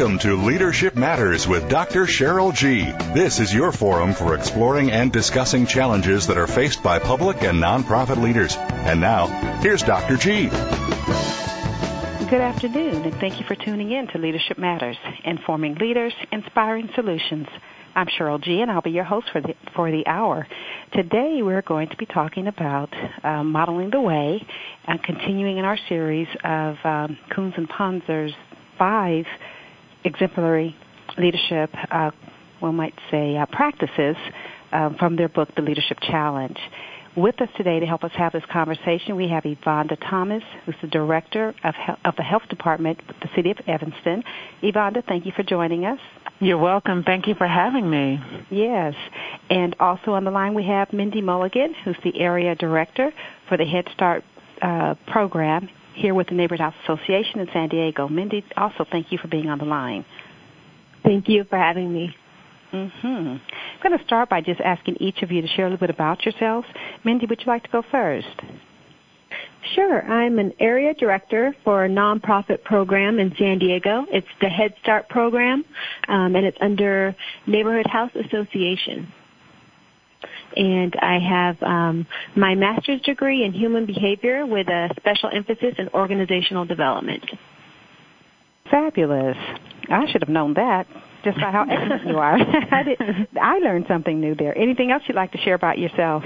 Welcome to Leadership Matters with Dr. Cheryl G. This is your forum for exploring and discussing challenges that are faced by public and nonprofit leaders. And now, here's Dr. G. Good afternoon, and thank you for tuning in to Leadership Matters, informing leaders, inspiring solutions. I'm Cheryl G, and I'll be your host for the for the hour. Today, we're going to be talking about uh, modeling the way, and continuing in our series of um, Kouzes and Posner's five exemplary leadership, uh, one might say, uh, practices uh, from their book, The Leadership Challenge. With us today to help us have this conversation, we have Evonda Thomas, who's the director of, of the health department with the city of Evanston. Evonda, thank you for joining us. You're welcome. Thank you for having me. Yes. And also on the line we have Mindy Mulligan, who's the area director for the Head Start uh, program here with the Neighborhood House Association in San Diego. Mindy, also thank you for being on the line. Thank you for having me. Mm-hmm. I'm going to start by just asking each of you to share a little bit about yourselves. Mindy, would you like to go first? Sure. I'm an area director for a nonprofit program in San Diego. It's the Head Start program, um, and it's under Neighborhood House Association. And I have um, my master's degree in human behavior with a special emphasis in organizational development. Fabulous. I should have known that just by how excellent you are. I, did, I learned something new there. Anything else you'd like to share about yourself?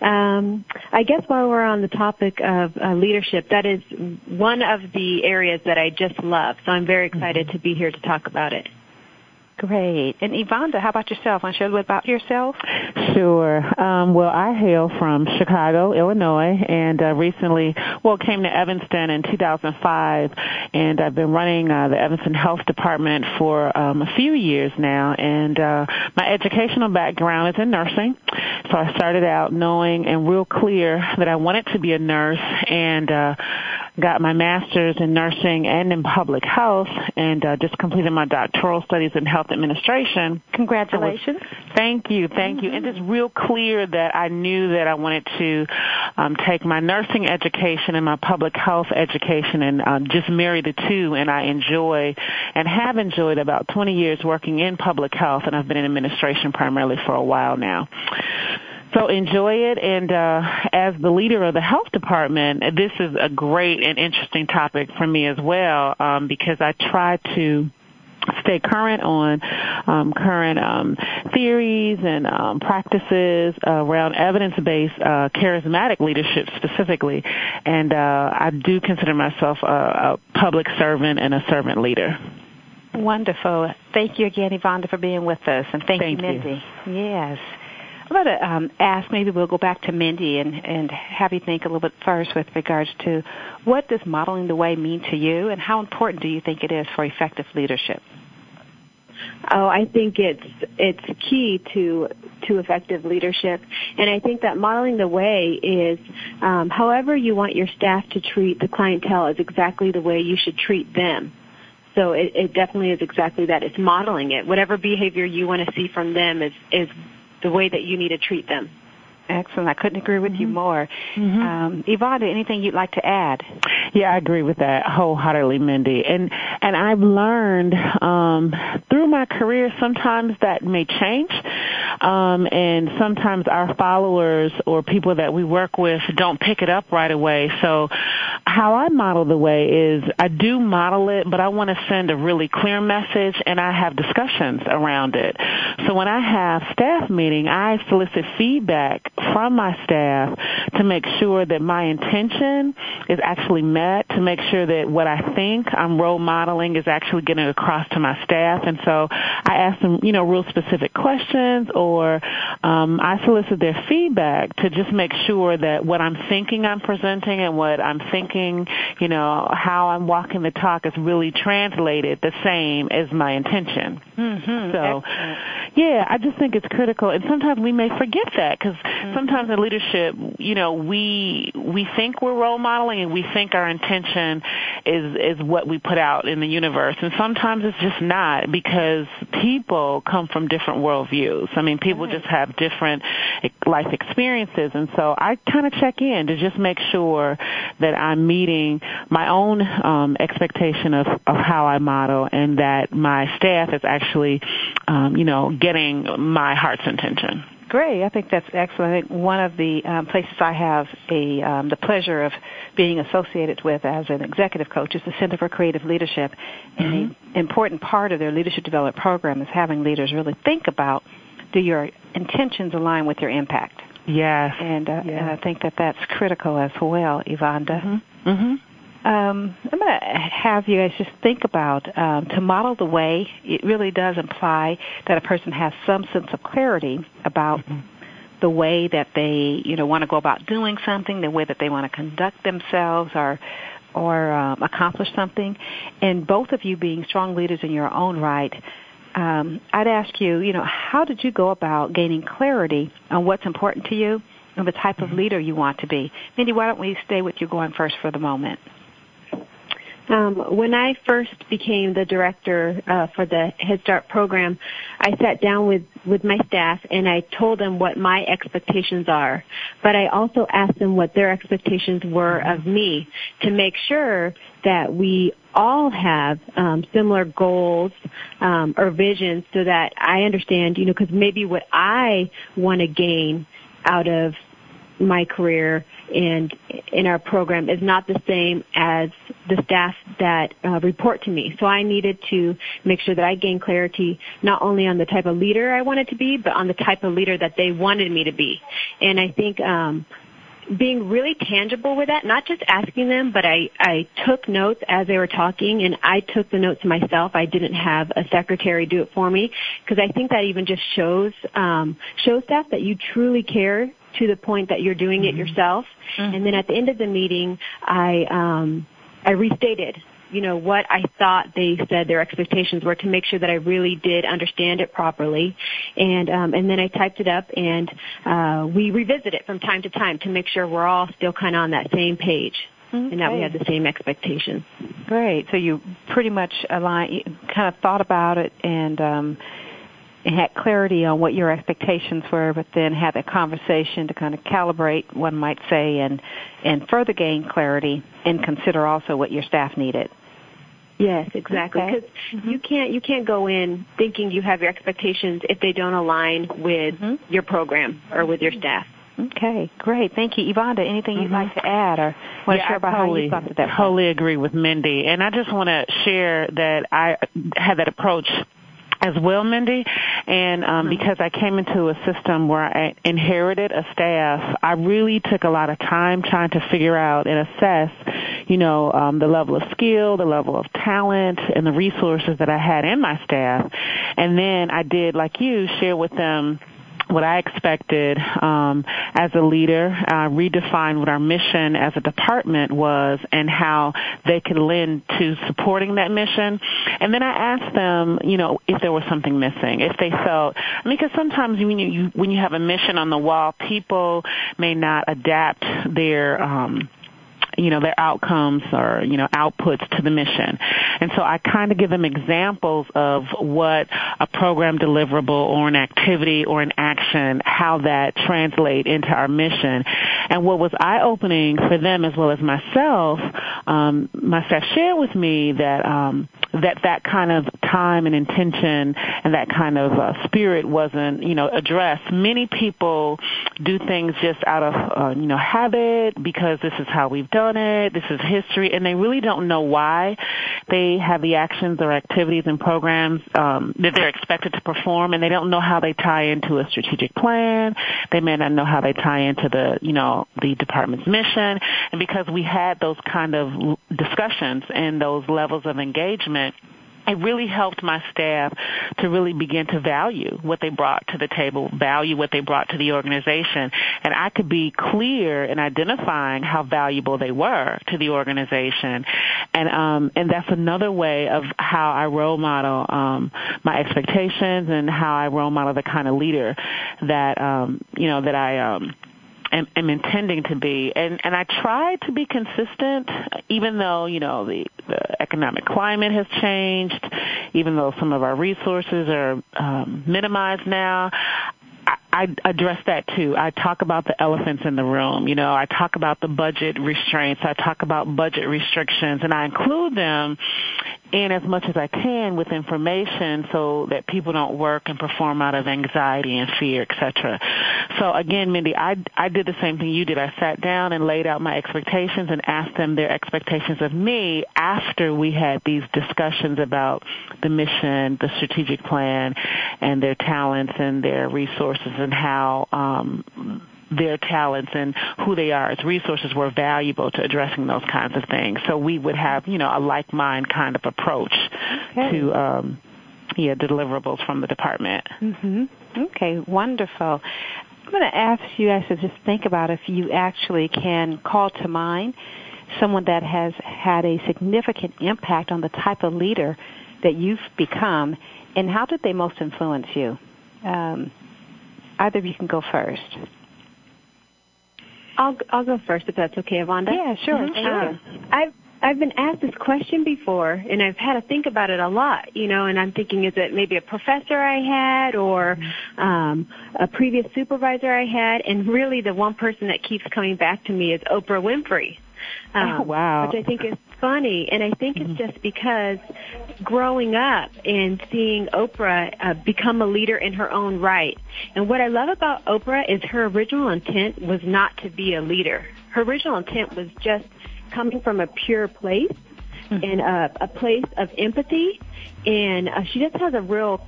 Um, I guess while we're on the topic of uh, leadership, that is one of the areas that I just love. So I'm very excited mm-hmm. to be here to talk about it. Great. And Evonda, how about yourself? Want to share a little bit about yourself? Sure. Um, well, I hail from Chicago, Illinois, and uh, recently, well, came to Evanston in 2005, and I've been running uh, the Evanston Health Department for um, a few years now. And uh, my educational background is in nursing, so I started out knowing and real clear that I wanted to be a nurse, and uh, got my master's in nursing and in public health, and uh, just completed my doctoral studies in health administration. Congratulations. Was, thank you, thank mm-hmm. you. And just real clear that I knew that I wanted to um, take my nursing education and my public health education and uh, just marry the two. And I enjoy and have enjoyed about 20 years working in public health, and I've been in administration primarily for a while now. So enjoy it. And uh, as the leader of the health department, this is a great and interesting topic for me as well um, because I try to stay current on um, current um, theories and um, practices around evidence-based uh, charismatic leadership specifically. And uh, I do consider myself a, a public servant and a servant leader. Wonderful. Thank you again, Yvonne, for being with us. And thank, thank you, Mindy. You. Yes. I'm going to um, ask, maybe we'll go back to Mindy and, and have you think a little bit first with regards to what does modeling the way mean to you and how important do you think it is for effective leadership? Oh, I think it's it's key to to effective leadership, and I think that modeling the way is um, however you want your staff to treat the clientele is exactly the way you should treat them. So it, it definitely is exactly that. It's modeling it. Whatever behavior you want to see from them is is the way that you need to treat them. Excellent. I couldn't agree with mm-hmm. you more. Mm-hmm. Um, Yvonne, anything you'd like to add? Yeah, I agree with that wholeheartedly, Mindy. And and I've learned um, through my career sometimes that may change, um, and sometimes our followers or people that we work with don't pick it up right away. So, how I model the way is I do model it, but I want to send a really clear message, and I have discussions around it. So when I have staff meeting, I solicit feedback from my staff to make sure that my intention is actually met, to make sure that what I think I'm role modeling is actually getting across to my staff. And so I ask them, you know, real specific questions or um, I solicit their feedback to just make sure that what I'm thinking I'm presenting and what I'm thinking, you know, how I'm walking the talk is really translated the same as my intention. Mm-hmm. So, Excellent. yeah, I just think it's critical. And sometimes we may forget that because. Sometimes in leadership, you know, we we think we're role modeling and we think our intention is is what we put out in the universe, and sometimes it's just not because people come from different worldviews. I mean, people just have different life experiences, and so I kind of check in to just make sure that I'm meeting my own um, expectation of of how I model, and that my staff is actually, um, you know, getting my heart's intention. Great. I think that's excellent. I think one of the um, places I have a um, the pleasure of being associated with as an executive coach is the Center for Creative Leadership. And mm-hmm. an important part of their leadership development program is having leaders really think about do your intentions align with your impact. Yes. And, uh, yes. and I think that that's critical as well, Evonda. Mm-hmm. Mm-hmm. Um, I'm going to have you guys just think about um, to model the way. It really does imply that a person has some sense of clarity about mm-hmm. the way that they, you know, want to go about doing something, the way that they want to conduct themselves, or or um, accomplish something. And both of you being strong leaders in your own right, um, I'd ask you, you know, how did you go about gaining clarity on what's important to you and the type of mm-hmm. leader you want to be? Mindy, why don't we stay with you going first for the moment? Um, when I first became the director uh, for the Head Start program, I sat down with with my staff and I told them what my expectations are. But I also asked them what their expectations were of me to make sure that we all have um, similar goals um, or visions, so that I understand, you know, because maybe what I want to gain out of my career in our program is not the same as the staff that uh, report to me. So I needed to make sure that I gained clarity not only on the type of leader I wanted to be, but on the type of leader that they wanted me to be. And I think um, being really tangible with that, not just asking them, but I, I took notes as they were talking and I took the notes myself. I didn't have a secretary do it for me because I think that even just shows, um, shows staff that you truly care to the point that you're doing mm-hmm. it yourself. Mm-hmm. And then at the end of the meeting, I, um, I restated you know, what I thought they said their expectations were to make sure that I really did understand it properly. And, um, and then I typed it up and, uh, we revisit it from time to time to make sure we're all still kind of on that same page. Okay. And that we have the same expectations. Great. So you pretty much align, kind of thought about it and, um, and had clarity on what your expectations were, but then had a conversation to kind of calibrate, one might say, and and further gain clarity and consider also what your staff needed. Yes, exactly. Because okay. mm-hmm. you can't you can't go in thinking you have your expectations if they don't align with mm-hmm. your program or with your staff. Okay, great. Thank you. Evonda, anything you'd mm-hmm. like to add or want yeah, to share about totally, how you thought that? I totally agree with Mindy. And I just want to share that I had that approach as well, Mindy. And um, mm-hmm. because I came into a system where I inherited a staff, I really took a lot of time trying to figure out and assess, you know, um, the level of skill, the level of talent, and the resources that I had in my staff. And then I did, like you, share with them what I expected um, as a leader, uh, redefine what our mission as a department was and how they could lend to supporting that mission. And then I asked them, you know, if there was something missing, if they felt, I mean, because sometimes when you, you when you have a mission on the wall, people may not adapt their um, you know, their outcomes or, you know, outputs to the mission. And so I kind of give them examples of what a program deliverable or an activity or an action, how that translate into our mission. And what was eye-opening for them as well as myself, um, my staff shared with me that, um, that that kind of time and intention and that kind of uh, spirit wasn't, you know, addressed. Many people do things just out of, uh, you know, habit because this is how we've done it, this is history, and they really don't know why they have the actions or activities and programs um, that they're expected to perform, and they don't know how they tie into a strategic plan. They may not know how they tie into the, you know, the department's mission. And because we had those kind of discussions and those levels of engagement, it really helped my staff to really begin to value what they brought to the table, value what they brought to the organization. And I could be clear in identifying how valuable they were to the organization. And, um, and that's another way of how I role model, um, my expectations and how I role model the kind of leader that, um, you know, that I, um, am, am intending to be. And, and I try to be consistent, even though, you know, the the economic climate has changed, even though some of our resources are um, minimized now. I address that too. I talk about the elephants in the room. You know, I talk about the budget restraints. I talk about budget restrictions and I include them in as much as I can with information so that people don't work and perform out of anxiety and fear, etc. So again, Mindy, I, I did the same thing you did. I sat down and laid out my expectations and asked them their expectations of me after we had these discussions about the mission, the strategic plan, and their talents and their resources and how um, their talents and who they are as resources were valuable to addressing those kinds of things. So we would have, you know, a like mind kind of approach okay. to um yeah, deliverables from the department. Mm-hmm. Okay, wonderful. I'm going to ask you guys to just think about if you actually can call to mind someone that has had a significant impact on the type of leader that you've become, and how did they most influence you? Um, either of you can go first. I'll I'll go first if that's okay, Yvonne. Yeah, sure. Mm-hmm. sure. Um, I've I've been asked this question before, and I've had to think about it a lot. You know, and I'm thinking, is it maybe a professor I had, or mm-hmm. um, a previous supervisor I had? And really, the one person that keeps coming back to me is Oprah Winfrey. Um, oh, wow. Which I think is funny, and I think it's mm-hmm. just because growing up and seeing Oprah uh, become a leader in her own right. And what I love about Oprah is her original intent was not to be a leader. Her original intent was just coming from a pure place mm-hmm. and a, a place of empathy, and uh, she just has a real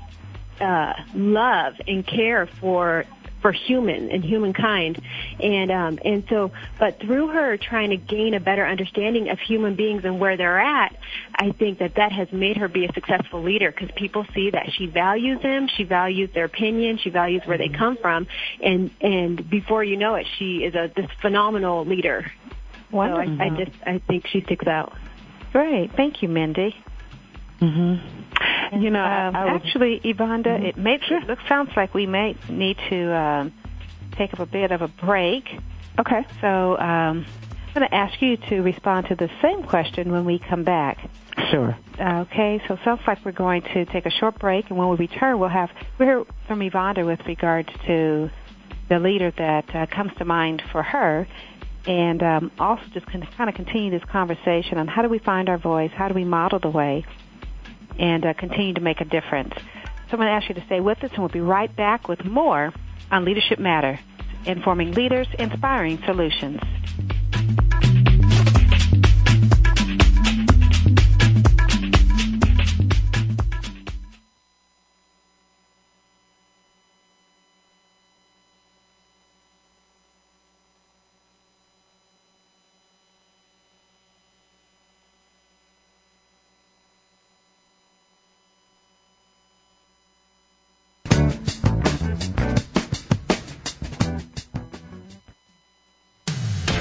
uh, love and care for for human and humankind. And um and so but through her trying to gain a better understanding of human beings and where they're at i think that that has made her be a successful leader because people see that she values them she values their opinion she values where they mm-hmm. come from. And and before you know it she is a this phenomenal leader. Wonderful. so I, I just i think she sticks out. Great thank you mindy Mm-hmm. You know, um, actually, Yvonne, mm-hmm. it may sure. it sounds like we may need to um, take up a bit of a break. Okay. So um, I'm going to ask you to respond to the same question when we come back. Sure. Okay. So it sounds like we're going to take a short break, and when we return, we'll have we'll hear from Yvonne with regards to the leader that uh, comes to mind for her, and um, also just kind of continue this conversation on how do we find our voice, how do we model the way and uh, continue to make a difference. So I'm going to ask you to stay with us, and we'll be right back with more on Leadership Matter, informing leaders, inspiring solutions.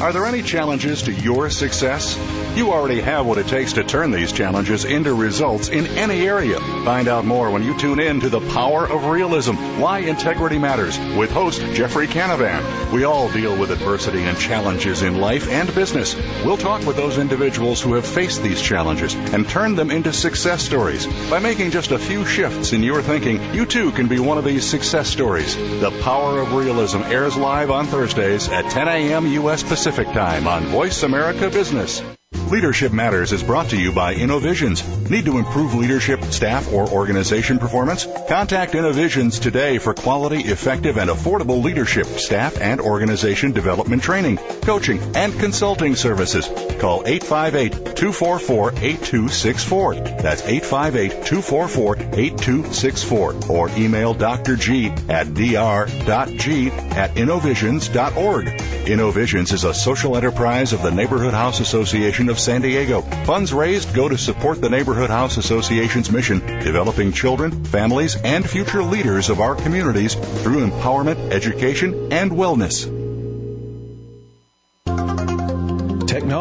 Are there any challenges to your success? You already have what it takes to turn these challenges into results in any area. Find out more when you tune in to The Power of Realism Why Integrity Matters with host Jeffrey Canavan. We all deal with adversity and challenges in life and business. We'll talk with those individuals who have faced these challenges and turned them into success stories. By making just a few shifts in your thinking, you too can be one of these success stories. The Power of Realism airs live on Thursdays at 10 a.m. U.S. Pacific Pacific Time on Voice America Business. Leadership Matters is brought to you by InnoVisions. Need to improve leadership, staff, or organization performance? Contact InnoVisions today for quality, effective, and affordable leadership, staff, and organization development training, coaching, and consulting services. Call 858-244-8264. That's 858-244-8264. Or email Dr. G at dr.g at innovisions.org. InnoVisions is a social enterprise of the Neighborhood House Association of San Diego. Funds raised go to support the Neighborhood House Association's mission, developing children, families, and future leaders of our communities through empowerment, education, and wellness.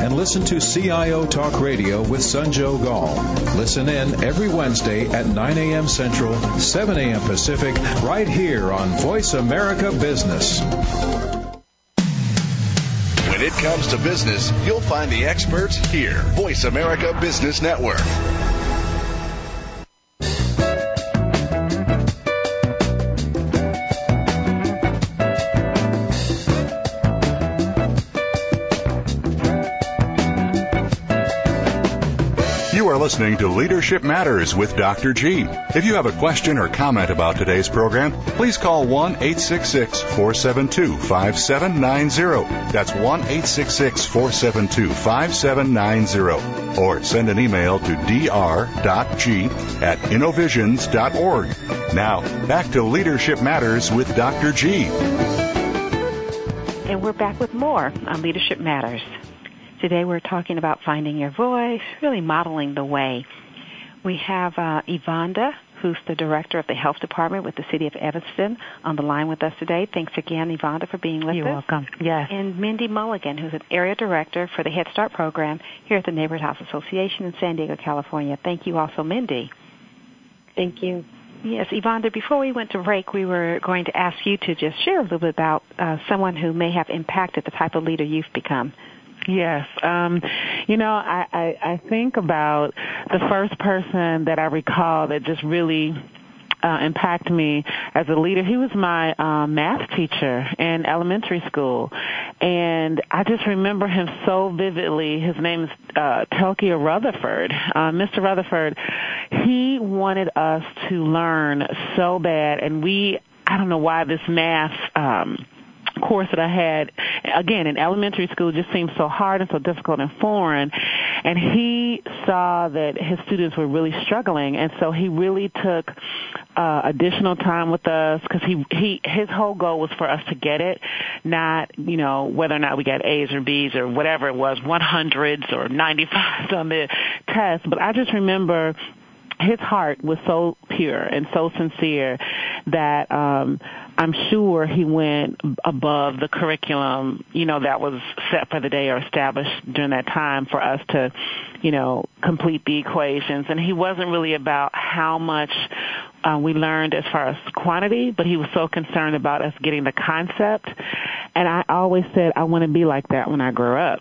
and listen to CIO Talk Radio with Sanjog Aul. Listen in every Wednesday at 9 a.m. Central, 7 a.m. Pacific, right here on Voice America Business. When it comes to business, you'll find the experts here. Voice America Business Network. Listening to Leadership Matters with Dr. G. If you have a question or comment about today's program, please call 1 866 472 5790. That's 1 866 472 5790. Or send an email to dr.g at innovisions.org. Now, back to Leadership Matters with Dr. G. And we're back with more on Leadership Matters. Today we're talking about finding your voice, really modeling the way. We have uh, Evonda, who's the director of the health department with the city of Evanston, on the line with us today. Thanks again, Evonda, for being with You're us. You're welcome. Yes. And Mindy Mulligan, who's an area director for the Head Start program here at the Neighborhood House Association in San Diego, California. Thank you also, Mindy. Thank you. Yes, Evonda, before we went to break, we were going to ask you to just share a little bit about uh, someone who may have impacted the type of leader you've become. Yes. Um, you know, I, I, I think about the first person that I recall that just really uh, impact me as a leader. He was my uh, math teacher in elementary school, and I just remember him so vividly. His name is uh, Telkia Rutherford. Uh, Mr. Rutherford, he wanted us to learn so bad, and we. I don't know why this math um, course that I had, again, in elementary school just seemed so hard and so difficult and foreign. And he saw that his students were really struggling. And so he really took uh, additional time with us because he, he, his whole goal was for us to get it, not, you know, whether or not we got A's or B's or whatever it was, 100s or 95s on the test. But I just remember his heart was so pure and so sincere that um I'm sure he went above the curriculum, you know, that was set for the day or established during that time for us to, you know, complete the equations. And he wasn't really about how much uh, we learned as far as quantity, but he was so concerned about us getting the concept. And I always said, I want to be like that when I grow up.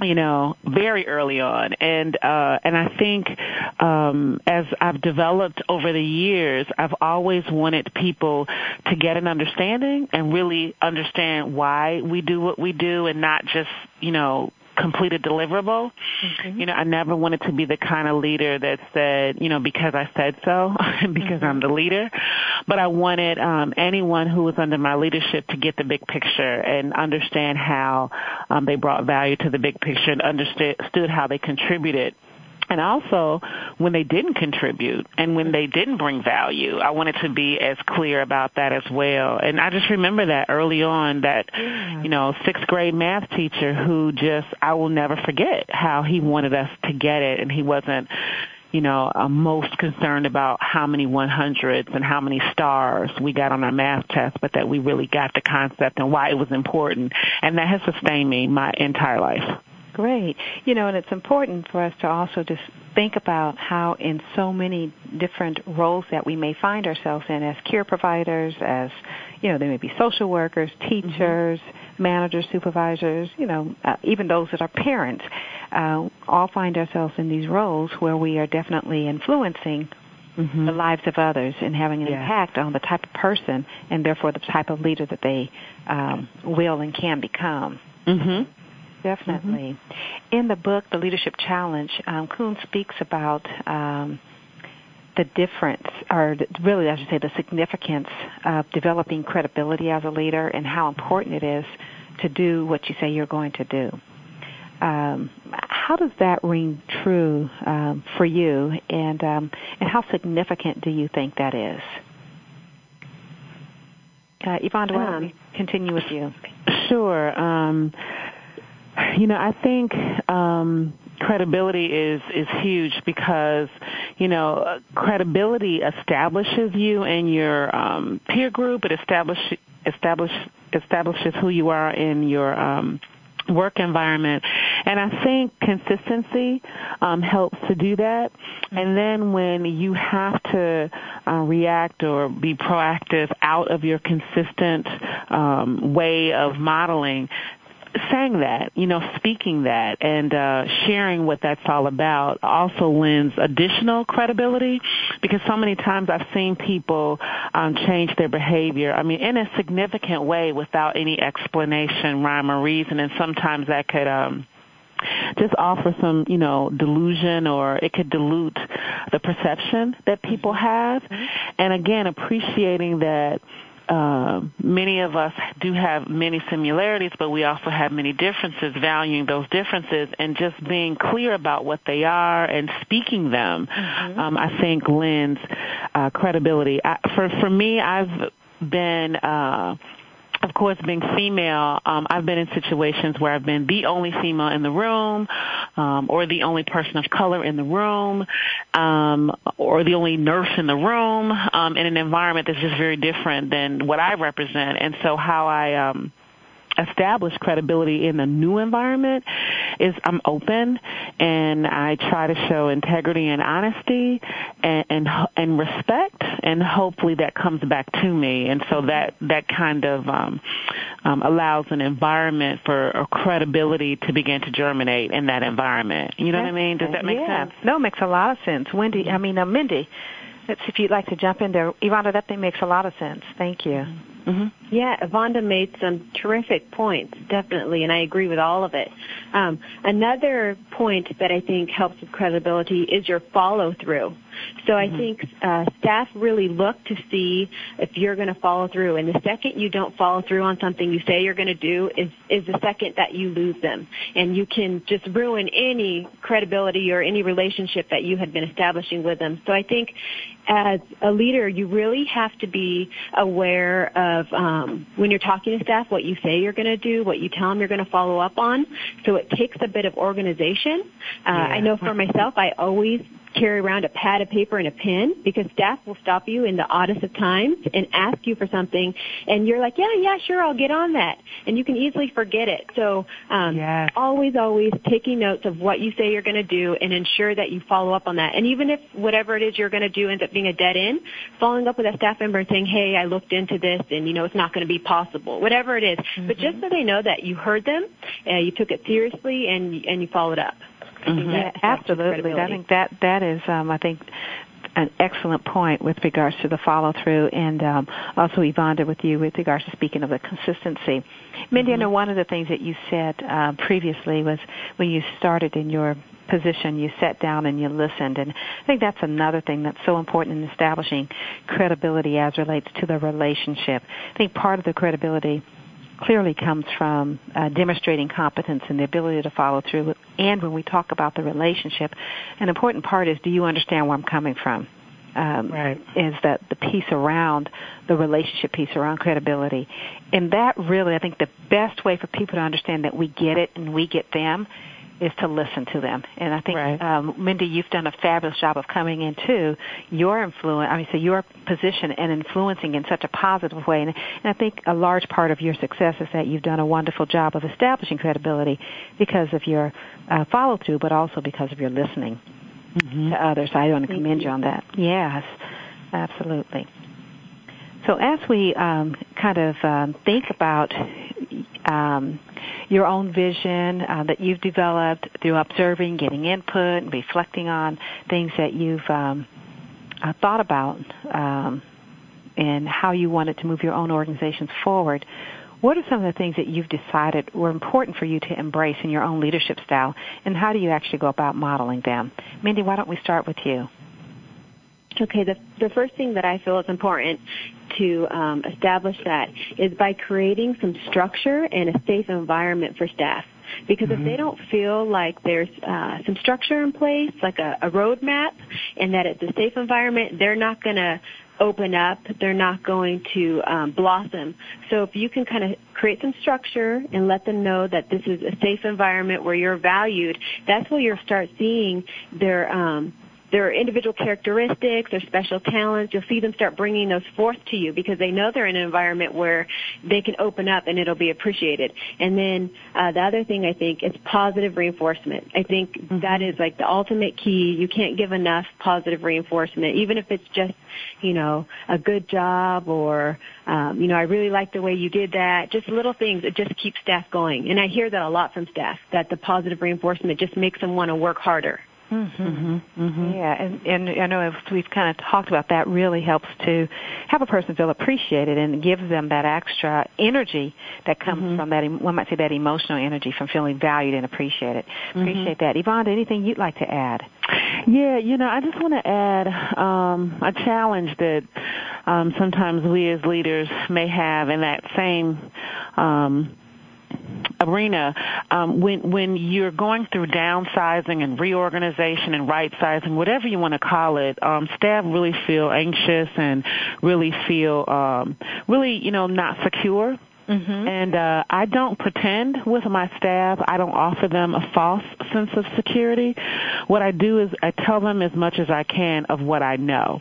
You know, very early on. And uh and I think um as I've developed over the years, I've always wanted people to get an understanding and really understand why we do what we do and not just, you know, complete a deliverable. Mm-hmm. You know, I never wanted to be the kind of leader that said, you know, because I said so, because mm-hmm. I'm the leader. But I wanted um, anyone who was under my leadership to get the big picture and understand how um, they brought value to the big picture and understood how they contributed and also when they didn't contribute and when they didn't bring value. I wanted to be as clear about that as well. And I just remember that early on that, yeah. you know, sixth grade math teacher who just, I will never forget how he wanted us to get it and he wasn't, you know, uh, most concerned about how many 100s and how many stars we got on our math test, but that we really got the concept and why it was important. And that has sustained me my entire life. Great. You know, and it's important for us to also just think about how in so many different roles that we may find ourselves in as care providers, as, you know, they may be social workers, teachers, mm-hmm. managers, supervisors, you know, uh, even those that are parents, uh, all find ourselves in these roles where we are definitely influencing Mm-hmm. the lives of others and having an yeah. impact on the type of person and therefore the type of leader that they um, will and can become. Mm-hmm. Definitely. Mm-hmm. In the book, The Leadership Challenge, um, Kouzes speaks about um, the difference, or really, I should say, the significance of developing credibility as a leader and how important it is to do what you say you're going to do. Um, how does that ring true um, for you, and um, and how significant do you think that is? Uh, Yvonne, do I um, continue with you? Sure. Um, you know, I think um, credibility is is huge because you know credibility establishes you in your um, peer group. It establishes establish establishes who you are in your um, work environment. And I think consistency um, helps to do that. And then when you have to uh, react or be proactive out of your consistent um, way of modeling, saying that, you know, speaking that and uh, sharing what that's all about also lends additional credibility because so many times I've seen people um, change their behavior. I mean, in a significant way without any explanation, rhyme, or reason, and sometimes that could. Um, just offer some, you know, delusion or it could dilute the perception that people mm-hmm. have. Mm-hmm. And again, appreciating that uh, many of us do have many similarities, but we also have many differences, valuing those differences and just being clear about what they are and speaking them, mm-hmm. um, I think lends uh, credibility. I, for, for me, I've been, uh, of course, being female, um, I've been in situations where I've been the only female in the room, um, or the only person of color in the room, um, or the only nurse in the room, um, in an environment that's just very different than what I represent. And so how I, um, establish credibility in the new environment is I'm open and I try to show integrity and honesty and and, and respect and hopefully that comes back to me and so that that kind of um, um, allows an environment for credibility to begin to germinate in that environment. You know what I mean? Does that make yeah. sense? No, it makes a lot of sense. Wendy, I mean, uh, Mindy, if you'd like to jump in there. Ivana, that thing makes a lot of sense. Thank you. Mm-hmm. Yeah, Evonda made some terrific points, definitely, and I agree with all of it. Um, another point that I think helps with credibility is your follow through. So I mm-hmm. think uh, staff really look to see if you're going to follow through, and the second you don't follow through on something you say you're going to do is is the second that you lose them, and you can just ruin any credibility or any relationship that you had been establishing with them. So I think as a leader, you really have to be aware of um, when you're talking to staff what you say you're going to do, what you tell them you're going to follow up on. So it takes a bit of organization. Uh, yeah. I know for myself, I always carry around a pad of paper and a pen because staff will stop you in the oddest of times and ask you for something and you're like, yeah, yeah, sure, I'll get on that. And you can easily forget it. So, um, yes. always, always taking notes of what you say you're going to do and ensure that you follow up on that. And even if whatever it is you're going to do ends up being a dead end, following up with a staff member and saying, hey, I looked into this and you know, it's not going to be possible, whatever it is. Mm-hmm. But just so they know that you heard them, uh, you took it seriously and, and you followed up. Mm-hmm. Yeah, absolutely. I think that that is, um, I think, an excellent point with regards to the follow through, and um, also Yvonne with you with regards to speaking of the consistency. Mindy, mm-hmm. I know one of the things that you said uh, previously was when you started in your position, you sat down and you listened, and I think that's another thing that's so important in establishing credibility as relates to the relationship. I think part of the credibility clearly comes from uh, demonstrating competence and the ability to follow through. And when we talk about the relationship, an important part is do you understand where I'm coming from? Um, right. Is that the piece around the relationship piece around credibility? And that really, I think, the best way for people to understand that we get it and we get them is to listen to them. And I think, right. um, Mindy, you've done a fabulous job of coming into your influence, I mean, so your position and influencing in such a positive way. And, and I think a large part of your success is that you've done a wonderful job of establishing credibility because of your uh, follow through, but also because of your listening mm-hmm. to others. I want to commend you. you on that. Yes, absolutely. So as we um, kind of um, think about um, your own vision uh, that you've developed through observing, getting input, and reflecting on things that you've um, uh, thought about um, and how you wanted to move your own organizations forward. What are some of the things that you've decided were important for you to embrace in your own leadership style, and how do you actually go about modeling them? Mindy, why don't we start with you? Okay, the, the first thing that I feel is important to um, establish that is by creating some structure and a safe environment for staff. Because mm-hmm. if they don't feel like there's uh, some structure in place, like a, a roadmap, and that it's a safe environment, they're not going to open up. They're not going to um, blossom. So if you can kind of create some structure and let them know that this is a safe environment where you're valued, that's where you'll start seeing their um, their individual characteristics, their special talents. You'll see them start bringing those forth to you because they know they're in an environment where they can open up and it'll be appreciated. And then uh, the other thing I think is positive reinforcement. I think mm-hmm. that is like the ultimate key. You can't give enough positive reinforcement, even if it's just you know a good job or um, you know I really like the way you did that. Just little things that just keep staff going. And I hear that a lot from staff that the positive reinforcement just makes them want to work harder. Mm-hmm. Mm-hmm. mm-hmm. Yeah, and and I know we've kind of talked about that really helps to have a person feel appreciated and gives them that extra energy that comes mm-hmm. from that one might say that emotional energy from feeling valued and appreciated. Mm-hmm. Appreciate that, Yvonne. Anything you'd like to add? Yeah, you know, I just want to add um, a challenge that um, sometimes we as leaders may have in that same. Um, arena um, when when you're going through downsizing and reorganization and right sizing, whatever you want to call it, um, staff really feel anxious and really feel um, really you know not secure Mm-hmm. And uh, I don't pretend with my staff. I don't offer them a false sense of security. What I do is I tell them as much as I can of what I know.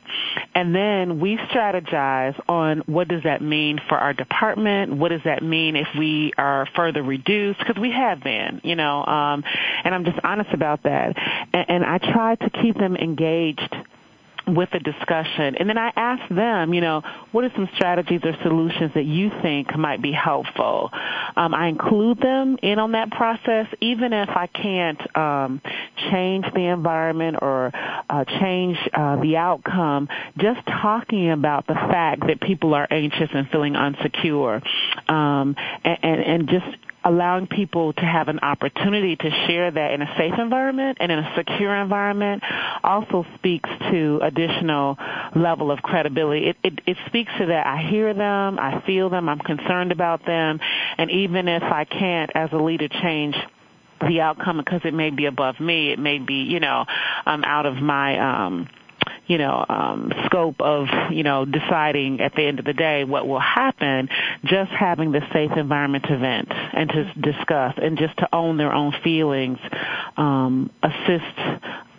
And then we strategize on what does that mean for our department? What does that mean if we are further reduced? Because we have been, you know, um, and I'm just honest about that. And, and I try to keep them engaged with the discussion. And then I ask them, you know, what are some strategies or solutions that you think might be helpful? Um, I include them in on that process, even if I can't um, change the environment or uh, change uh, the outcome. Just talking about the fact that people are anxious and feeling insecure, um, and, and, and just allowing people to have an opportunity to share that in a safe environment and in a secure environment also speaks to additional level of credibility. It, it, it speaks to that. I hear them, I feel them, I'm concerned about them, and even if I can't as a leader change the outcome because it may be above me, it may be, you know, um, out of my um you know, um, scope of, you know, deciding at the end of the day what will happen, just having the safe environment to vent and to discuss and just to own their own feelings um, assists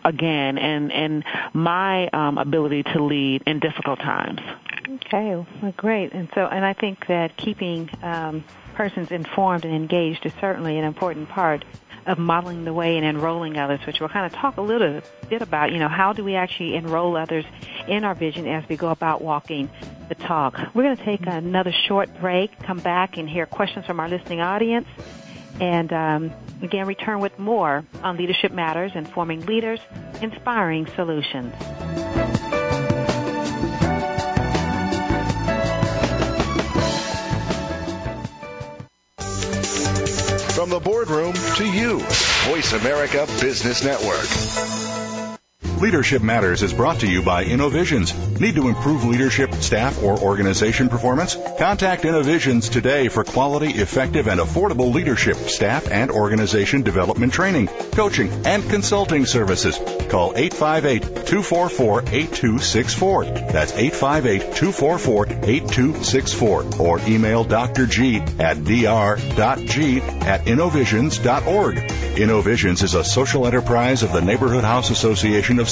again and and my um, ability to lead in difficult times. Okay, well, great. And so, and I think that keeping um, persons informed and engaged is certainly an important part of modeling the way and enrolling others, which we'll kind of talk a little bit about. You know, how do we actually enroll others in our vision as we go about walking the talk? We're going to take another short break, come back and hear questions from our listening audience, and um, again return with more on Leadership Matters, informing leaders, inspiring solutions. From the boardroom to you, Voice America Business Network. Leadership Matters is brought to you by InnoVisions. Need to improve leadership, staff, or organization performance? Contact InnoVisions today for quality, effective, and affordable leadership, staff, and organization development training, coaching, and consulting services. Call 858-244-8264. That's 858-244-8264. Or email Dr. G at dr.g at innovisions.org. InnoVisions is a social enterprise of the Neighborhood House Association of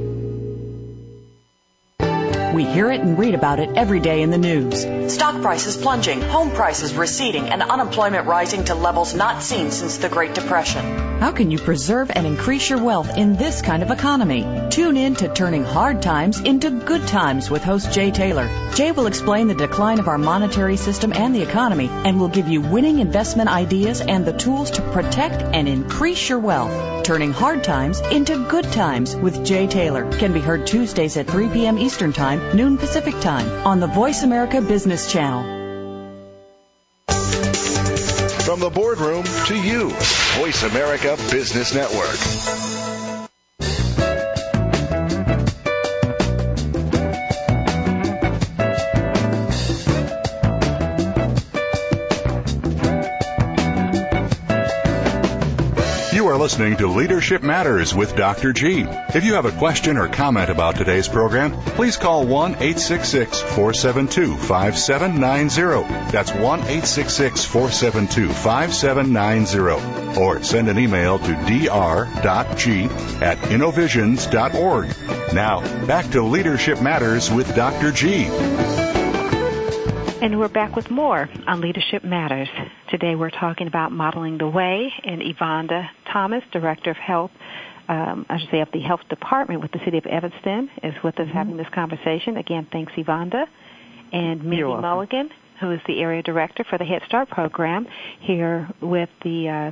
We hear it and read about it every day in the news. Stock prices plunging, home prices receding, and unemployment rising to levels not seen since the Great Depression. How can you preserve and increase your wealth in this kind of economy? Tune in to Turning Hard Times into Good Times with host Jay Taylor. Jay will explain the decline of our monetary system and the economy and will give you winning investment ideas and the tools to protect and increase your wealth. Turning Hard Times into Good Times with Jay Taylor can be heard Tuesdays at 3 p.m. Eastern Time noon Pacific Time on the Voice America Business Channel. From the boardroom to you. Voice America Business Network. Are listening to Leadership Matters with Dr. G. If you have a question or comment about today's program, please call 1 866 472 5790. That's 1 866 472 5790. Or send an email to dr.g at innovisions.org. Now, back to Leadership Matters with Dr. G. And we're back with more on Leadership Matters. Today we're talking about modeling the way, and Yvonne Thomas, Director of Health, um, I should say of the Health Department with the City of Evanston, is with us mm-hmm. having this conversation. Again, thanks, Yvonne. And Mindy Mulligan, who is the Area Director for the Head Start Program here with the uh,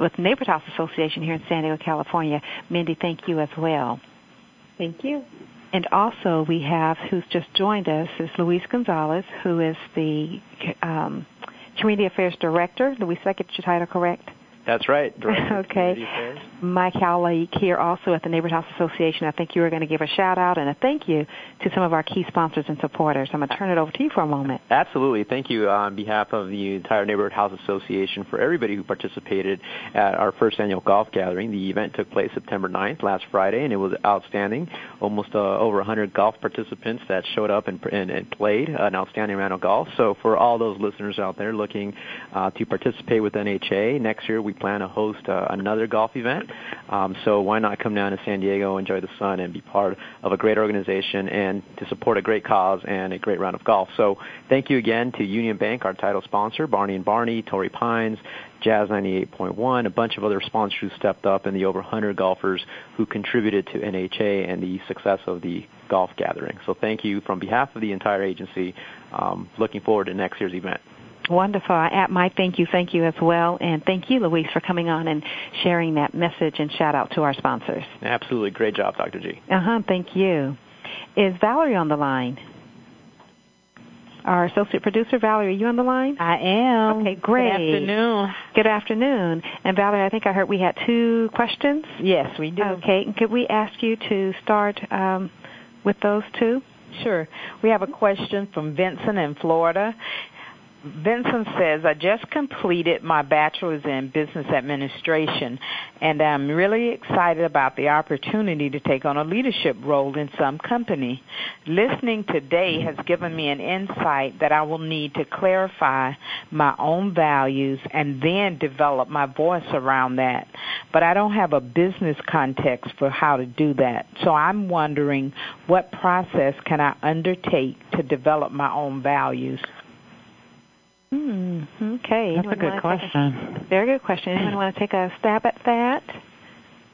with the Neighborhood House Association here in San Diego, California. Mindy, thank you as well. Thank you. And also we have, who's just joined us, is Luis Gonzalez, who is the um, Community Affairs Director. Luis, I get your title correct? That's right. okay. Mike Howley here also at the Neighborhood House Association. I think you were going to give a shout out and a thank you to some of our key sponsors and supporters. I'm going to turn it over to you for a moment. Absolutely. Thank you uh, on behalf of the entire Neighborhood House Association for everybody who participated at our first annual golf gathering. The event took place September 9th, last Friday, and it was outstanding. Almost uh, over 100 golf participants that showed up and, and, and, played an outstanding round of golf. So for all those listeners out there looking uh, to participate with NHA, next year we we plan to host uh, another golf event. Um, so why not come down to San Diego, enjoy the sun, and be part of a great organization and to support a great cause and a great round of golf. So thank you again to Union Bank, our title sponsor, Barney and Barney, Torrey Pines, Jazz 98.1, a bunch of other sponsors who stepped up, and the over 100 golfers who contributed to NHA and the success of the golf gathering. So thank you from behalf of the entire agency. Um, looking forward to next year's event. Wonderful. I add my thank you, thank you as well. And thank you, Luis, for coming on and sharing that message and shout out to our sponsors. Absolutely. Great job, Dr. G. Uh-huh. Thank you. Is Valerie on the line? Our associate producer, Valerie, are you on the line? I am. Okay, great. Good afternoon. Good afternoon. And Valerie, I think I heard we had two questions. Yes, we do. Okay, could we ask you to start um, with those two? Sure. We have a question from Vincent in Florida. Vincent says, I just completed my bachelor's in business administration and I'm really excited about the opportunity to take on a leadership role in some company. Listening today has given me an insight that I will need to clarify my own values and then develop my voice around that. But I don't have a business context for how to do that. So I'm wondering what process can I undertake to develop my own values? Hmm. Okay. That's Anyone a good question. A, very good question. Anyone want to take a stab at that?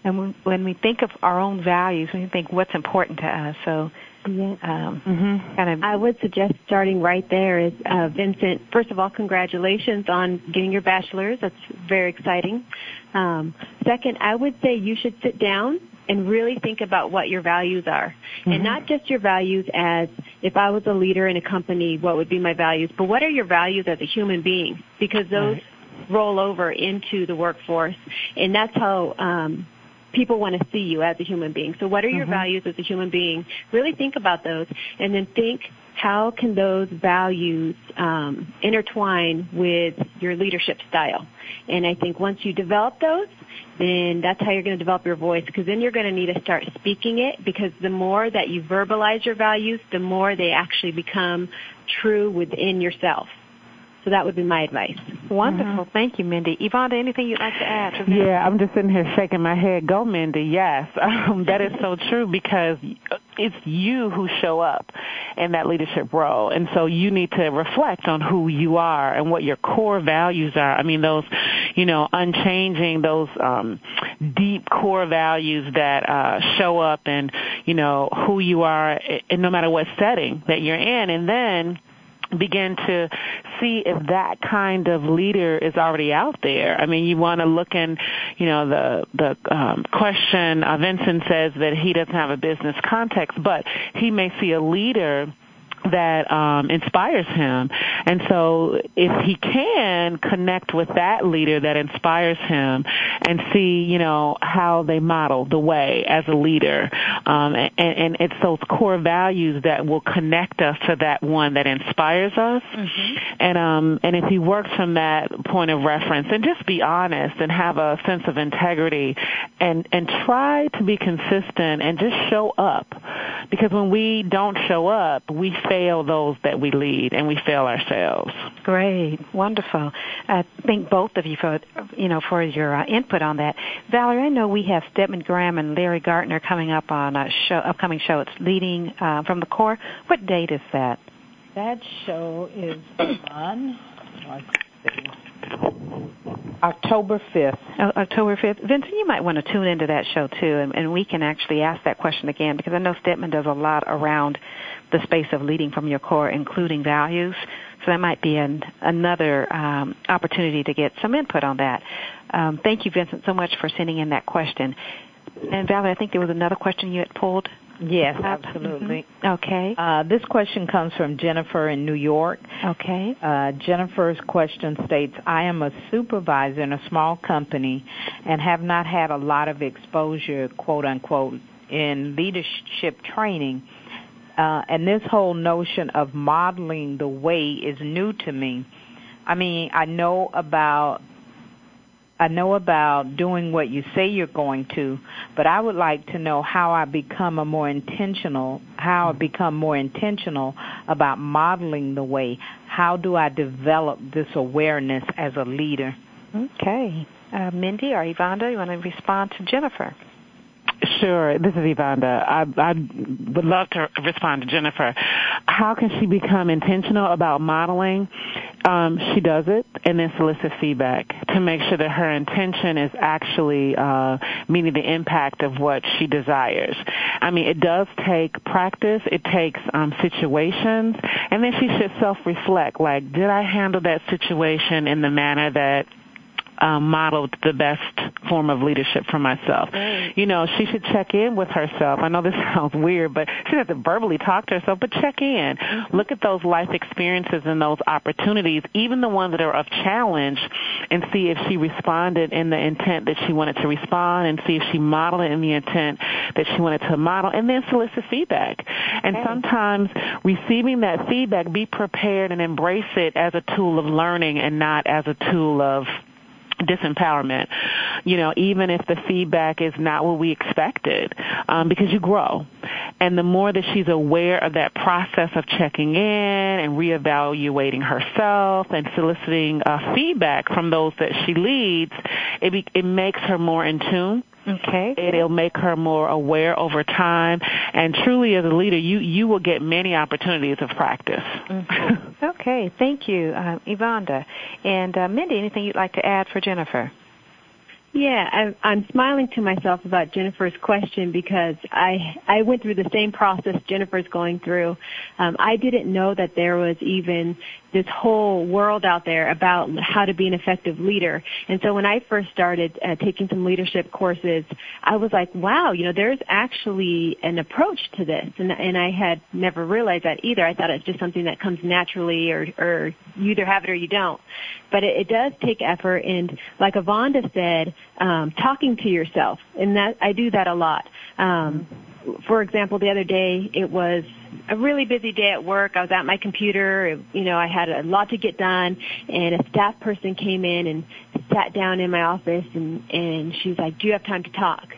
And when we think of our own values, we think what's important to us. So, yeah. um, mm-hmm. kind of. I would suggest starting right there. Is uh, Vincent? First of all, congratulations on getting your bachelor's. That's very exciting. Um, second, I would say you should sit down and really think about what your values are. Mm-hmm. And not just your values as if I was a leader in a company, what would be my values, but what are your values as a human being? Because those right. roll over into the workforce. And that's how um, people want to see you as a human being. So what are your mm-hmm. values as a human being? Really think about those and then think how can those values um, intertwine with your leadership style? And I think once you develop those, then that's how you're going to develop your voice because then you're going to need to start speaking it because the more that you verbalize your values, the more they actually become true within yourself. So that would be my advice. Wonderful. Mm-hmm. Thank you, Mindy. Yvonne, anything you'd like to add? To Yeah, I'm just sitting here shaking my head. Go, Mindy. Yes. Um, that is so true because it's you who show up in that leadership role. And so you need to reflect on who you are and what your core values are. I mean, those, you know, unchanging, those um, deep core values that uh, show up and, you know, who you are in no matter what setting that you're in. And then begin to see if that kind of leader is already out there. I mean, you want to look in, you know, the the um, question. Uh, Vincent says that he doesn't have a business context, but he may see a leader that um, inspires him. And so if he can connect with that leader that inspires him and see, you know, how they model the way as a leader. Um, and, and it's those core values that will connect us to that one that inspires us. Mm-hmm. And, um, and if he works from that point of reference and just be honest and have a sense of integrity and, and try to be consistent and just show up. Because when we don't show up, we fail those that we lead and we fail ourselves. Great. Wonderful. I thank both of you for, you know, for your uh, input on that. Valerie, I know we have Stedman Graham and Larry Gartner coming up on a show, upcoming show. It's leading uh, from the core. What date is that? That show is on. Let's see. October 5th. Uh, October 5th. Vincent, you might want to tune into that show too, and, and we can actually ask that question again because I know Stedman does a lot around the space of leading from your core, including values. So that might be an, another um, opportunity to get some input on that. Um, thank you, Vincent, so much for sending in that question. And Valerie, I think there was another question you had pulled. Yes, absolutely. Mm-hmm. Okay. Uh, this question comes from Jennifer in New York. Okay. Uh, Jennifer's question states, I am a supervisor in a small company and have not had a lot of exposure, quote unquote, in leadership training. Uh, and this whole notion of modeling the way is new to me. I mean, I know about I know about doing what you say you're going to, but I would like to know how I become a more intentional, how I become more intentional about modeling the way. How do I develop this awareness as a leader? Okay. Uh, Mindy or Yvonne, you want to respond to Jennifer? Sure. This is Evonda. I, I would love to respond to Jennifer. How can she become intentional about modeling? Um, she does it and then solicits feedback to make sure that her intention is actually uh, meeting the impact of what she desires. I mean, it does take practice. It takes um, situations, and then she should self-reflect. Like, did I handle that situation in the manner that um, modeled the best form of leadership for myself. You know, she should check in with herself. I know this sounds weird, but she doesn't have to verbally talk to herself, but check in. Mm-hmm. Look at those life experiences and those opportunities, even the ones that are of challenge, and see if she responded in the intent that she wanted to respond and see if she modeled it in the intent that she wanted to model, and then solicit feedback. And okay. sometimes receiving that feedback, be prepared and embrace it as a tool of learning and not as a tool of disempowerment, you know, even if the feedback is not what we expected, um, because you grow. And the more that she's aware of that process of checking in and reevaluating herself and soliciting uh, feedback from those that she leads, it, be, it makes her more in tune Okay. It'll make her more aware over time. And truly as a leader, you, you will get many opportunities of practice. Mm-hmm. okay. Thank you, uh, Evonda. And uh, Mindy, anything you'd like to add for Jennifer? Yeah, I'm, I'm smiling to myself about Jennifer's question because I I went through the same process Jennifer's going through. Um, I didn't know that there was even this whole world out there about how to be an effective leader. And so when I first started uh, taking some leadership courses, I was like, wow, you know, there's actually an approach to this. And, and I had never realized that either. I thought it's just something that comes naturally or, or you either have it or you don't. But it, it does take effort. And like Evonda said, um, talking to yourself. And that, I do that a lot. Um, for example, the other day it was a really busy day at work. I was at my computer. You know, I had a lot to get done, and a staff person came in and sat down in my office, and and she's like, "Do you have time to talk?"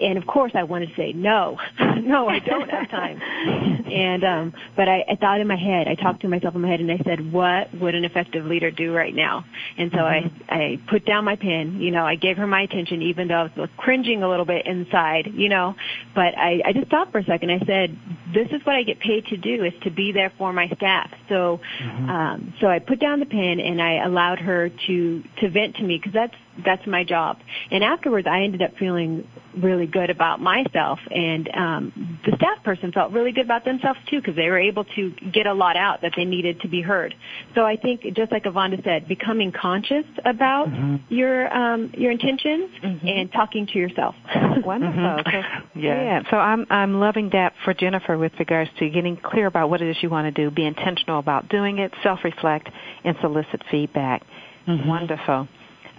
And of course I wanted to say no, no, I don't have time. and um, but I, I thought in my head, I talked to myself in my head, and I said, what would an effective leader do right now? And so mm-hmm. I I put down my pen. You know, I gave her my attention, even though I was cringing a little bit inside. You know, but I I just stopped for a second. I said, this is what I get paid to do, is to be there for my staff. So mm-hmm. um, so I put down the pen and I allowed her to to vent to me because that's that's my job. And afterwards, I ended up feeling really good about myself, and um, the staff person felt really good about themselves too because they were able to get a lot out that they needed to be heard. So I think, just like Evonda said, becoming conscious about mm-hmm. your um, your intentions mm-hmm. and talking to yourself. Wonderful. Mm-hmm. yeah. yeah. So I'm I'm loving that for Jennifer with regards to getting clear about what it is you want to do, be intentional about doing it, self-reflect, and solicit feedback. Mm-hmm. Wonderful.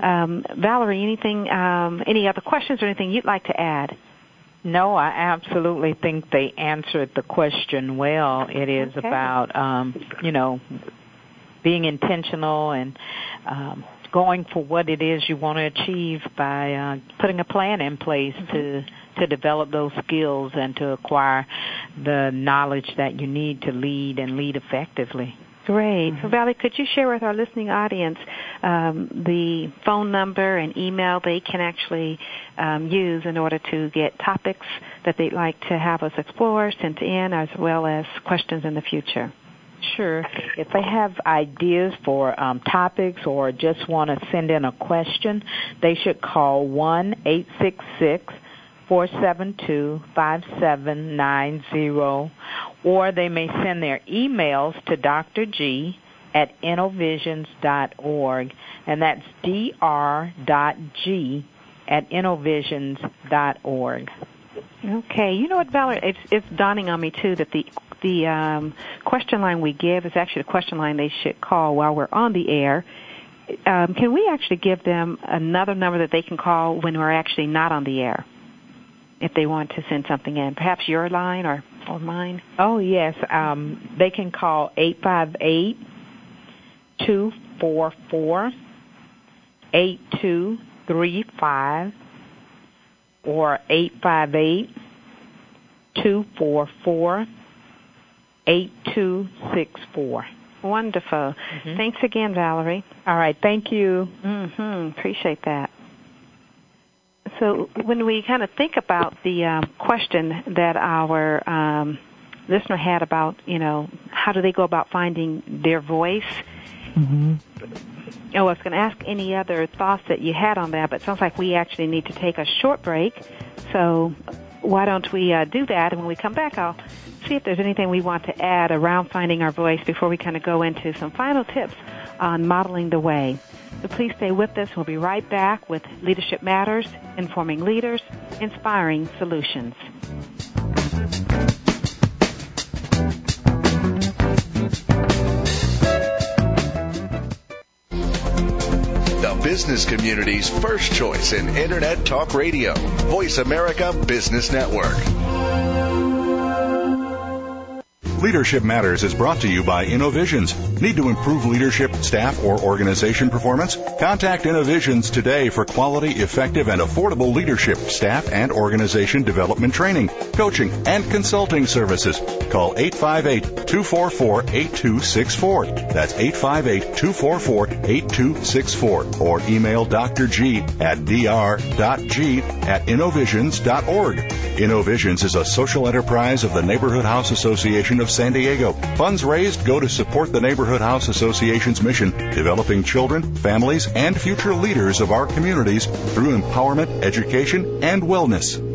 Um, Valerie, anything, um, any other questions or anything you'd like to add? No, I absolutely think they answered the question well. It is okay. about, um, you know, being intentional and um, going for what it is you want to achieve by uh, putting a plan in place mm-hmm. to to develop those skills and to acquire the knowledge that you need to lead and lead effectively. Great. Mm-hmm. So, Valerie, could you share with our listening audience um, the phone number and email they can actually um, use in order to get topics that they'd like to have us explore sent in, as well as questions in the future? Sure. If they have ideas for um, topics or just want to send in a question, they should call one eight six six 472-5790 or they may send their emails to Dr. G at innovisions.org and that's dr.g at innovisions.org. Okay, you know what, Valerie? It's it's dawning on me too that the the um, question line we give is actually the question line they should call while we're on the air. Um, can we actually give them another number that they can call when we're actually not on the air? If they want to send something in. Perhaps your line or, or mine? Oh, yes. Um, they can call eight five eight two four four eight two three five or eight five eight two four four eight two six four. Wonderful. Mm-hmm. Thanks again, Valerie. All right. Thank you. Mm-hmm. Appreciate that when we kind of think about the um, question that our um, listener had about, you know, how do they go about finding their voice? Mm-hmm. Oh, I was going to ask any other thoughts that you had on that, but it sounds like we actually need to take a short break. So why don't we uh, do that? And when we come back, I'll see if there's anything we want to add around finding our voice before we kind of go into some final tips on modeling the way. So please stay with us. We'll be right back with Leadership Matters, informing leaders, inspiring solutions. The business community's first choice in Internet Talk Radio, Voice America Business Network. Leadership Matters is brought to you by InnoVisions. Need to improve leadership, staff, or organization performance? Contact InnoVisions today for quality, effective, and affordable leadership, staff, and organization development training, coaching, and consulting services. Call 858-244-8264. That's 858-244-8264. Or email Dr. G at dr.g at innovisions.org. InnoVisions is a social enterprise of the Neighborhood House Association of San Diego. Funds raised go to support the Neighborhood House Association's mission, developing children, families, and future leaders of our communities through empowerment, education, and wellness.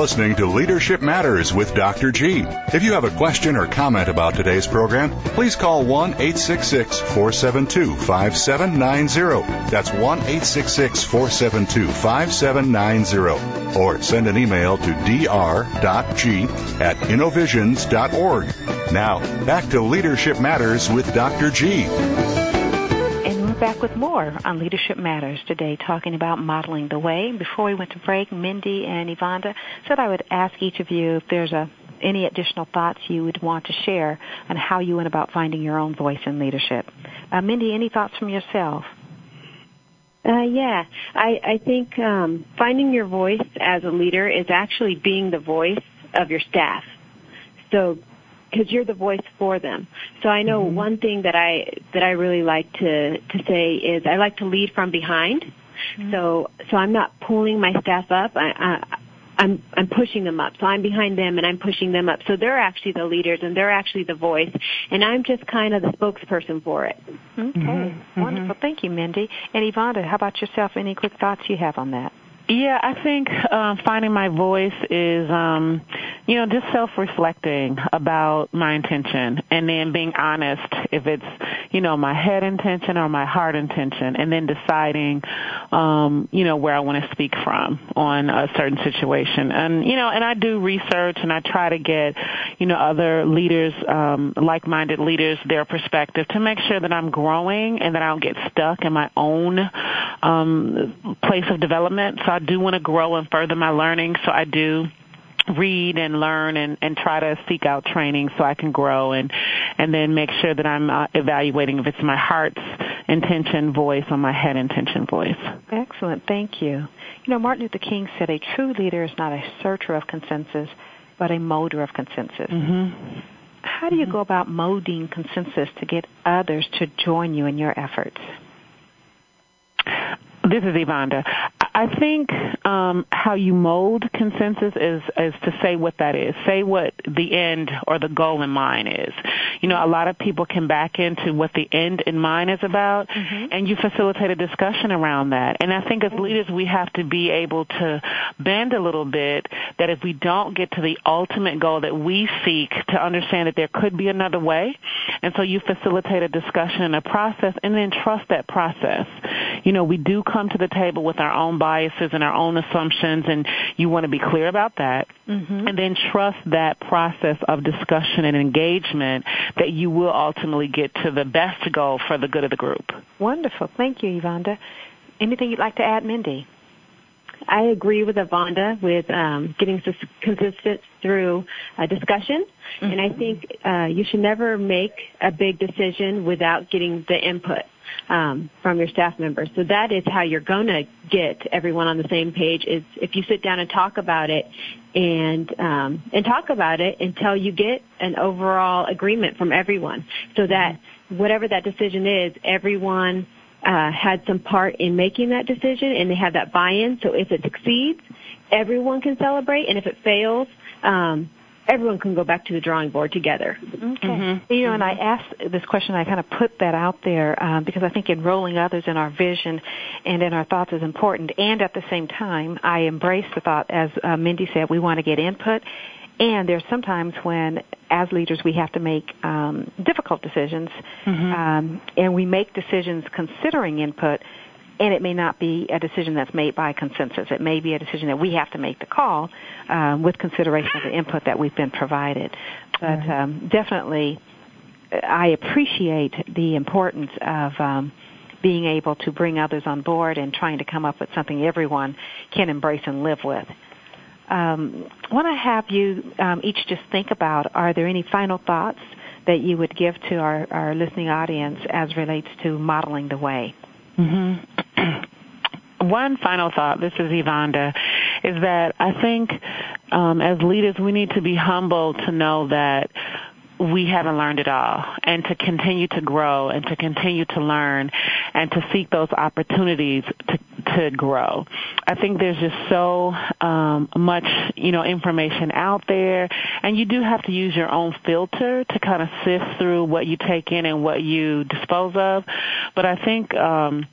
Listening to Leadership Matters with Dr. G. If you have a question or comment about today's program, please call 1 866 472 5790. That's 1 866 472 5790. Or send an email to dr.g at innovisions.org. Now, back to Leadership Matters with Dr. G back with more on Leadership Matters today, talking about modeling the way. Before we went to break, Mindy and Evonda said I would ask each of you if there's a any additional thoughts you would want to share on how you went about finding your own voice in leadership. Uh, Mindy, any thoughts from yourself? Uh, yeah, I, I think um, finding your voice as a leader is actually being the voice of your staff. So because you're the voice for them. So I know mm-hmm. one thing that I that I really like to to say is I like to lead from behind. Mm-hmm. So so I'm not pulling my staff up. I, I I'm I'm pushing them up. So I'm behind them and I'm pushing them up. So they're actually the leaders and they're actually the voice and I'm just kind of the spokesperson for it. Okay. Mm-hmm. Wonderful. Thank you, Mindy. And Evonda, how about yourself? Any quick thoughts you have on that? Yeah, I think uh, finding my voice is, um, you know, just self-reflecting about my intention and then being honest if it's, you know, my head intention or my heart intention and then deciding, um, you know, where I want to speak from on a certain situation. And, you know, and I do research and I try to get, you know, other leaders, um, like-minded leaders, their perspective to make sure that I'm growing and that I don't get stuck in my own, um, place of development. So I do want to grow and further my learning, so I do read and learn and, and try to seek out training so I can grow and and then make sure that I'm uh, evaluating if it's my heart's intention voice or my head intention voice. Excellent, thank you. You know, Martin Luther King said a true leader is not a searcher of consensus, but a molder of consensus. Mm-hmm. How do you mm-hmm. go about molding consensus to get others to join you in your efforts? This is Evonda. I think um, how you mold consensus is is to say what that is. Say what the end or the goal in mind is. You know, a lot of people can back into what the end in mind is about, mm-hmm. and you facilitate a discussion around that. And I think as leaders, we have to be able to bend a little bit. That if we don't get to the ultimate goal that we seek, to understand that there could be another way, and so you facilitate a discussion and a process, and then trust that process. You know, we do come to the table with our own biases and our own assumptions, and you want to be clear about that. Mm-hmm. And then trust that process of discussion and engagement that you will ultimately get to the best goal for the good of the group. Wonderful. Thank you, Evonda. Anything you'd like to add, Mindy? I agree with Evonda with um, getting consistent through a discussion, mm-hmm. and I think uh, you should never make a big decision without getting the input um, from your staff members. So that is how you're going to get everyone on the same page. Is if you sit down and talk about it, and um, and talk about it until you get an overall agreement from everyone, so that whatever that decision is, everyone had some part in making that decision and they have that buy-in. So if it succeeds, everyone can celebrate, and if it fails, um, everyone can go back to the drawing board together. Okay. Mm-hmm. You know, and I asked this question, I kind of put that out there um, because I think enrolling others in our vision and in our thoughts is important. And at the same time, I embrace the thought, as uh, Mindy said, we want to get input and there's sometimes when, as leaders, we have to make um, difficult decisions, mm-hmm. um, and we make decisions considering input, and it may not be a decision that's made by consensus. It may be a decision that we have to make the call um, with consideration of the input that we've been provided. But um, definitely, I appreciate the importance of um, being able to bring others on board and trying to come up with something everyone can embrace and live with um, want to have you um, each just think about, are there any final thoughts that you would give to our, our listening audience as relates to modeling the way? Mm-hmm. One final thought, this is Evonda, is that I think um, as leaders we need to be humble to know that we haven't learned it all and to continue to grow and to continue to learn and to seek those opportunities to to grow. I think there's just so um, much, you know, information out there, and you do have to use your own filter to kind of sift through what you take in and what you dispose of. But I think um,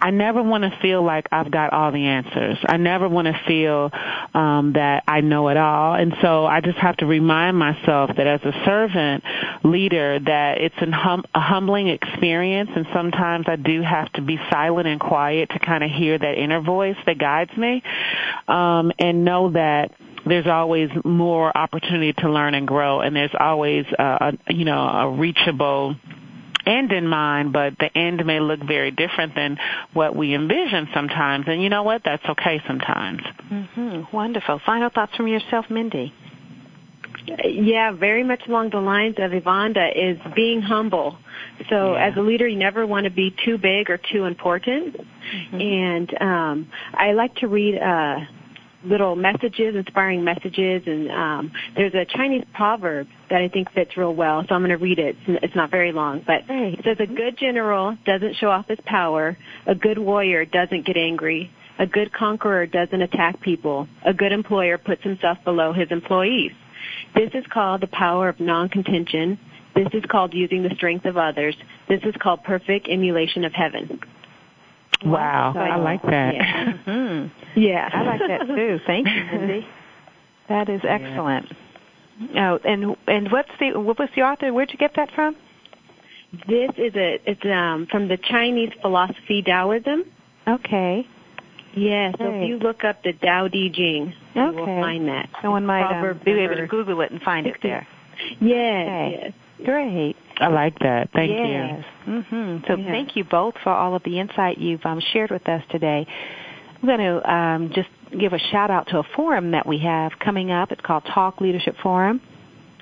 I never want to feel like I've got all the answers. I never want to feel um, that I know it all. And so I just have to remind myself that as a servant leader that it's an hum- a humbling experience and sometimes I do have to be silent and quiet to kind of hear that inner voice that guides me um, and know that there's always more opportunity to learn and grow and there's always uh, a, you know a reachable end in mind, but the end may look very different than what we envision sometimes. And you know what? That's okay sometimes. Mm-hmm. Wonderful. Final thoughts from yourself, Mindy. Yeah, very much along the lines of Evonda is being humble. So yeah. as a leader, you never want to be too big or too important. Mm-hmm. And um, I like to read uh, little messages, inspiring messages, and um, there's a Chinese proverb that I think fits real well, so I'm going to read it. It's not very long, but it says, "A good general doesn't show off his power. A good warrior doesn't get angry. A good conqueror doesn't attack people. A good employer puts himself below his employees. This is called the power of non-contention. This is called using the strength of others. This is called perfect emulation of heaven." Wow, so, I like that. Yeah. mm-hmm. Yeah, I like that too. Thank you, Mindy. That is excellent. Yeah. Oh, and and what's the what was the author? Where'd you get that from? This is a it's um from the Chinese philosophy Taoism. Okay. Yeah, so if you look up the Tao Te Ching, okay. you will find that. Someone might um, be able to Google it and find it there. Yes, okay. yes. Great. I like that. Thank yes. you. Mm-hmm. So yeah. thank you both for all of the insight you've um, shared with us today. I'm going to um, just give a shout out to a forum that we have coming up. It's called Talk Leadership Forum.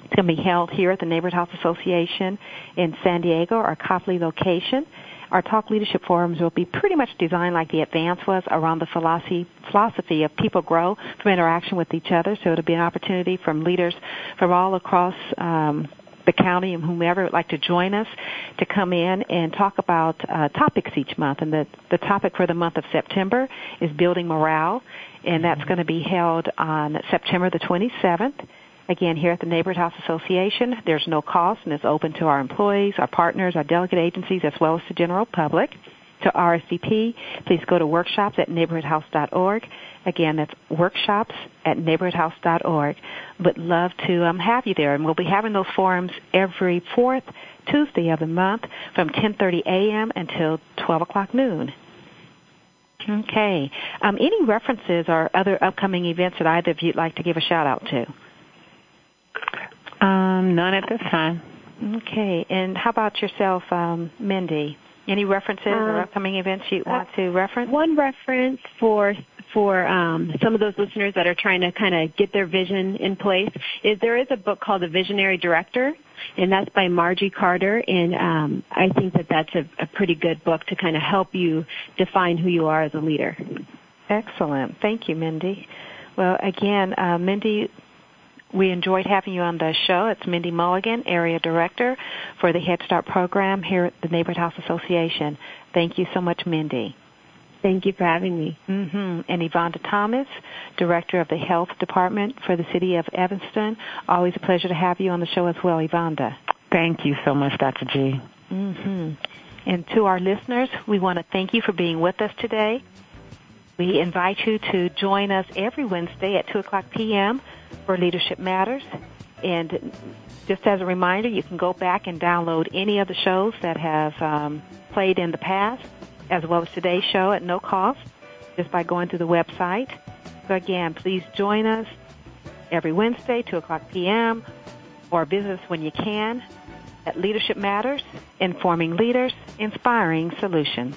It's going to be held here at the Neighborhood House Association in San Diego, our Copley location. Our Talk Leadership Forums will be pretty much designed like the Advance was around the philosophy, philosophy of people grow from interaction with each other. So it'll be an opportunity from leaders from all across um, the county and whomever would like to join us to come in and talk about uh, topics each month. And the, the topic for the month of September is building morale, and that's going to be held on September the 27th. Again, here at the Neighborhood House Association, there's no cost and it's open to our employees, our partners, our delegate agencies, as well as the general public. To RSVP, please go to workshops at neighborhoodhouse.org. Again, that's workshops at neighborhoodhouse.org. But love to um, have you there, and we'll be having those forums every fourth Tuesday of the month from 10:30 a.m. until 12 o'clock noon. Okay. Um, any references or other upcoming events that either of you'd like to give a shout out to? Um, none at this time. Okay. And how about yourself, um, Mindy? Any references uh, or upcoming events you want to reference? One reference for for um, some of those listeners that are trying to kind of get their vision in place is there is a book called The Visionary Director, and that's by Margie Carter, and um, I think that that's a, a pretty good book to kind of help you define who you are as a leader. Excellent. Thank you, Mindy. Well, again, uh, Mindy, we enjoyed having you on the show. It's Mindy Mulligan, Area Director for the Head Start program here at the Neighborhood House Association. Thank you so much, Mindy. Thank you for having me. Mm-hmm. And Evonda Thomas, Director of the Health Department for the City of Evanston. Always a pleasure to have you on the show as well, Evonda. Thank you so much, Dr. G. Mm-hmm. And to our listeners, we want to thank you for being with us today. We invite you to join us every Wednesday at 2 o'clock p.m. for Leadership Matters. And just as a reminder, you can go back and download any of the shows that have um, played in the past, as well as today's show at no cost, just by going to the website. So again, please join us every Wednesday, 2 o'clock p.m., or visit us when you can at Leadership Matters, informing leaders, inspiring solutions.